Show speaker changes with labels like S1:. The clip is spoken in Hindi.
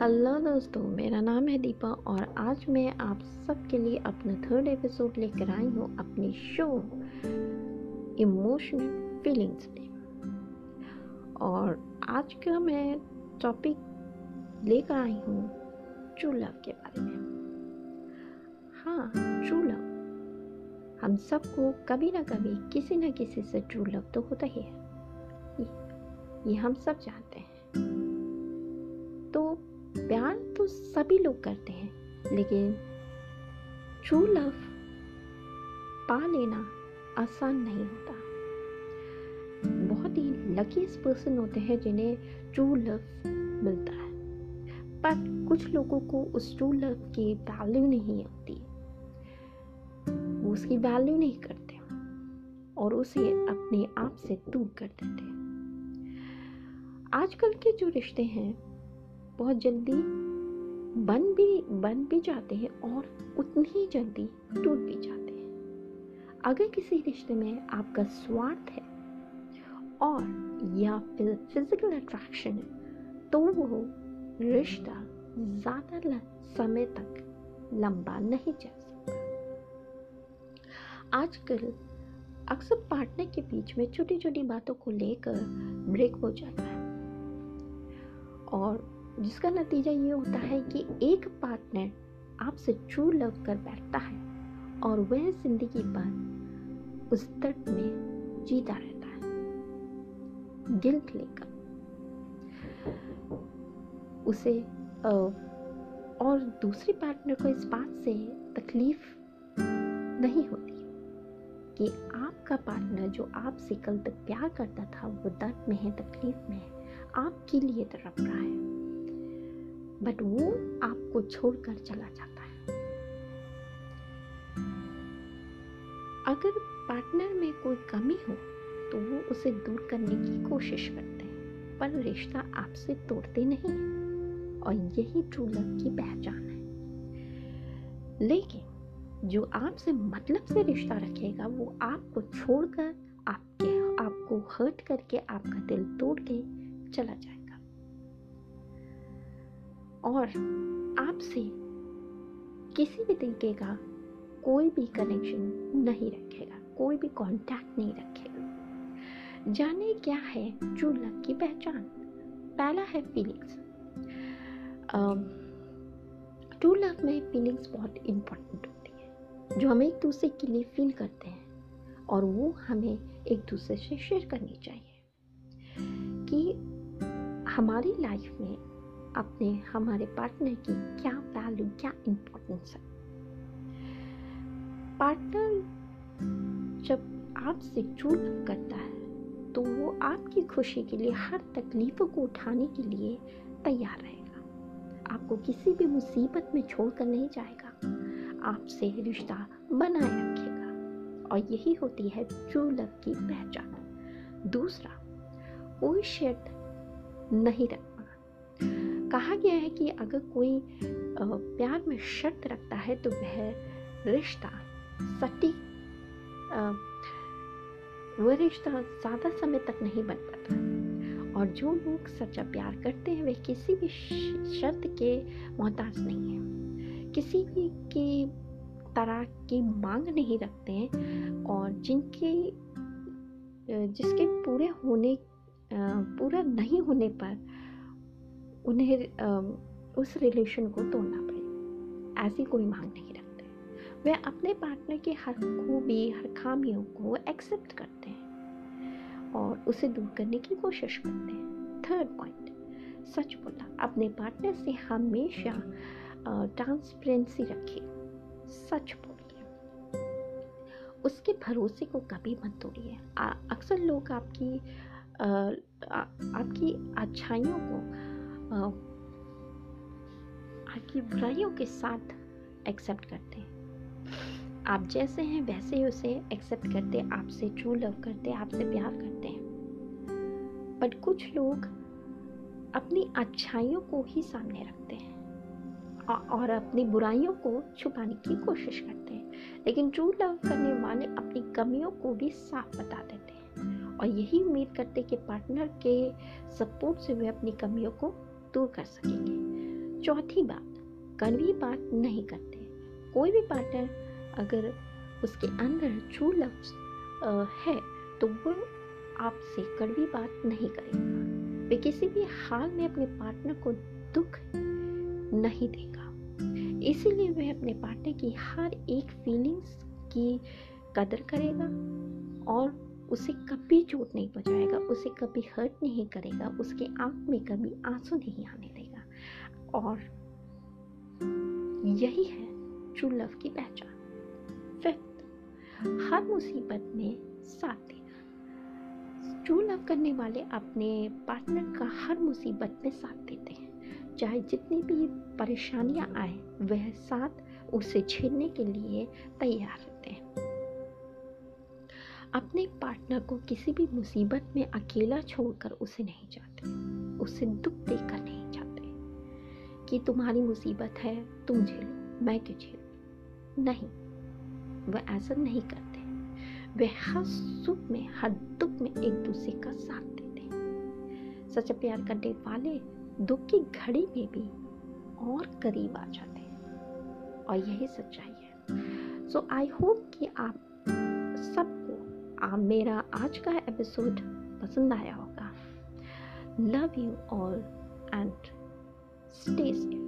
S1: हेलो दोस्तों, मेरा नाम है दीपा और आज मैं आप सबके लिए अपना थर्ड एपिसोड लेकर आई हूँ अपने शो इमोशनल फीलिंग्स में और आज का मैं टॉपिक लेकर आई हूँ ट्रू लव के बारे में। हाँ ट्रू लव हम सबको कभी ना कभी किसी न किसी से ट्रू लव तो होता ही है। ये हम सब जानते हैं। सभी लोग करते हैं, लेकिन ट्रू लव पा लेना आसान नहीं होता। बहुत ही लकीस्ट पर्सन होते हैं जिन्हें ट्रू लव मिलता है। पर कुछ लोगों को उस ट्रू लव की वैल्यू नहीं होती। वो उसकी वैल्यू नहीं करते और उसे अपने आप से दूर कर देते आजकल के जो रिश्ते हैं, बहुत जल्दी बन भी बन भी जाते हैं और उतनी ही जल्दी टूट भी जाते हैं। अगर किसी रिश्ते में आपका स्वार्थ है और या फिर फ़िज़िकल अट्रैक्शन है तो वो रिश्ता ज़्यादा समय तक लंबा नहीं चल सकता। आजकल अक्सर पार्टनर के बीच में छोटी छोटी बातों को लेकर ब्रेक हो जाता है। और जिसका नतीजा ये होता है कि एक पार्टनर आपसे ट्रू लव कर बैठता है और वह ज़िंदगी पर उस तट में जीता रहता है। गिल्ट लेकर। उसे और दूसरी पार्टनर को इस बात से तकलीफ़ नहीं होती कि आपका पार्टनर जो आपसे कल तक प्यार करता था, वो दर्द में है, तकलीफ़ में है, आपके लिए तड़प रहा है। बट वो आपको छोड़कर चला जाता है। अगर पार्टनर में कोई कमी हो तो वो उसे दूर करने की कोशिश करते हैं, पर रिश्ता आपसे तोड़ते नहीं और यही ट्रू लव की पहचान है। लेकिन जो आपसे मतलब से रिश्ता रखेगा, वो आपको छोड़कर, आपके, आपको हर्ट करके आपका दिल तोड़ के चला जाएगा। और आपसे किसी भी तरीके का कोई भी कनेक्शन नहीं रखेगा, कोई भी कांटेक्ट नहीं रखेगा। जाने क्या है ट्रू लव की पहचान? पहला है फीलिंग्स ट्रू लव में फीलिंग्स बहुत इम्पोर्टेंट होती है, जो हम एक दूसरे के लिए फील करते हैं और वो हमें एक दूसरे से शेयर करनी चाहिए। कि हमारी लाइफ में अपने, हमारे पार्टनर की क्या वैल्यू क्या इम्पोर्टेंस है? पार्टनर जब आपसे लव करता है तो वो आपकी खुशी के लिए, हर तकलीफ़ों को उठाने के लिए तैयार रहेगा। आपको किसी भी मुसीबत में छोड़कर नहीं जाएगा। आपसे रिश्ता बनाए रखेगा। और यही होती है ट्रू लव की पहचान। दूसरा, कोई शर्त नहीं रख कहा गया है कि अगर कोई प्यार में शर्त रखता है तो वह रिश्ता सटीक वह रिश्ता ज़्यादा समय तक नहीं बन पाता। और जो लोग सच्चा प्यार करते हैं, वे किसी भी शर्त के मोहताज नहीं हैं। किसी भी की तरह की मांग नहीं रखते हैं, और जिनके जिसके पूरे होने पूरा नहीं होने पर उन्हें उस रिलेशन को तोड़ना पड़े ऐसी कोई मांग नहीं रखते। वे अपने पार्टनर की हर खूबी हर खामियों को एक्सेप्ट करते हैं और उसे दूर करने की कोशिश करते हैं। थर्ड पॉइंट सच बोला अपने पार्टनर से हमेशा ट्रांसपेरेंसी रखिए सच बोलिए। उसके भरोसे को कभी मत तोड़िए। अक्सर लोग आपकी आ, आ, आपकी अच्छाइयों को आपकी बुराइयों के साथ एक्सेप्ट करते हैं। आप जैसे हैं, वैसे ही उसे एक्सेप्ट करते आपसे ट्रू लव करते आपसे प्यार करते हैं। बट कुछ लोग अपनी अच्छाइयों को ही सामने रखते हैं और अपनी बुराइयों को छुपाने की कोशिश करते हैं। लेकिन ट्रू लव करने वाले अपनी कमियों को भी साफ़ बता देते हैं। और यही उम्मीद करते कि पार्टनर के सपोर्ट से वे अपनी कमियों को दूर कर सकेंगे। चौथी बात कड़वी बात नहीं करते। कोई भी पार्टनर अगर उसके अंदर ट्रू लव है तो वो आपसे कड़वी बात नहीं करेगा। वे किसी भी हाल में अपने पार्टनर को दुख नहीं देगा। इसीलिए वह अपने पार्टनर की हर एक फीलिंग्स की कदर करेगा और उसे कभी चोट नहीं पहुंचाएगा, उसे कभी हर्ट नहीं करेगा, उसके आँख में कभी आँसू नहीं आने देगा। और यही है ट्रू लव की पहचान। फिफ्थ हर मुसीबत में साथ देना। ट्रू लव करने वाले अपने पार्टनर का हर मुसीबत में साथ देते हैं। चाहे जितनी भी परेशानियाँ आए, वह साथ उसे झेलने के लिए तैयार रहते हैं। अपने पार्टनर को किसी भी मुसीबत में अकेला छोड़कर उसे नहीं चाहते उसे दुख देकर नहीं चाहते कि तुम्हारी मुसीबत है, तुम झेलो, मैं क्यों झेलू? नहीं, वह ऐसा नहीं करते। वे हर सुख में, हर दुख में एक दूसरे का साथ देते हैं। सच्चा प्यार करने वाले दुख की घड़ी में भी और करीब आ जाते हैं। और यही सच्चाई है। सो आई होप कि आप आप मेरा आज का एपिसोड पसंद आया होगा। Love you all and stay safe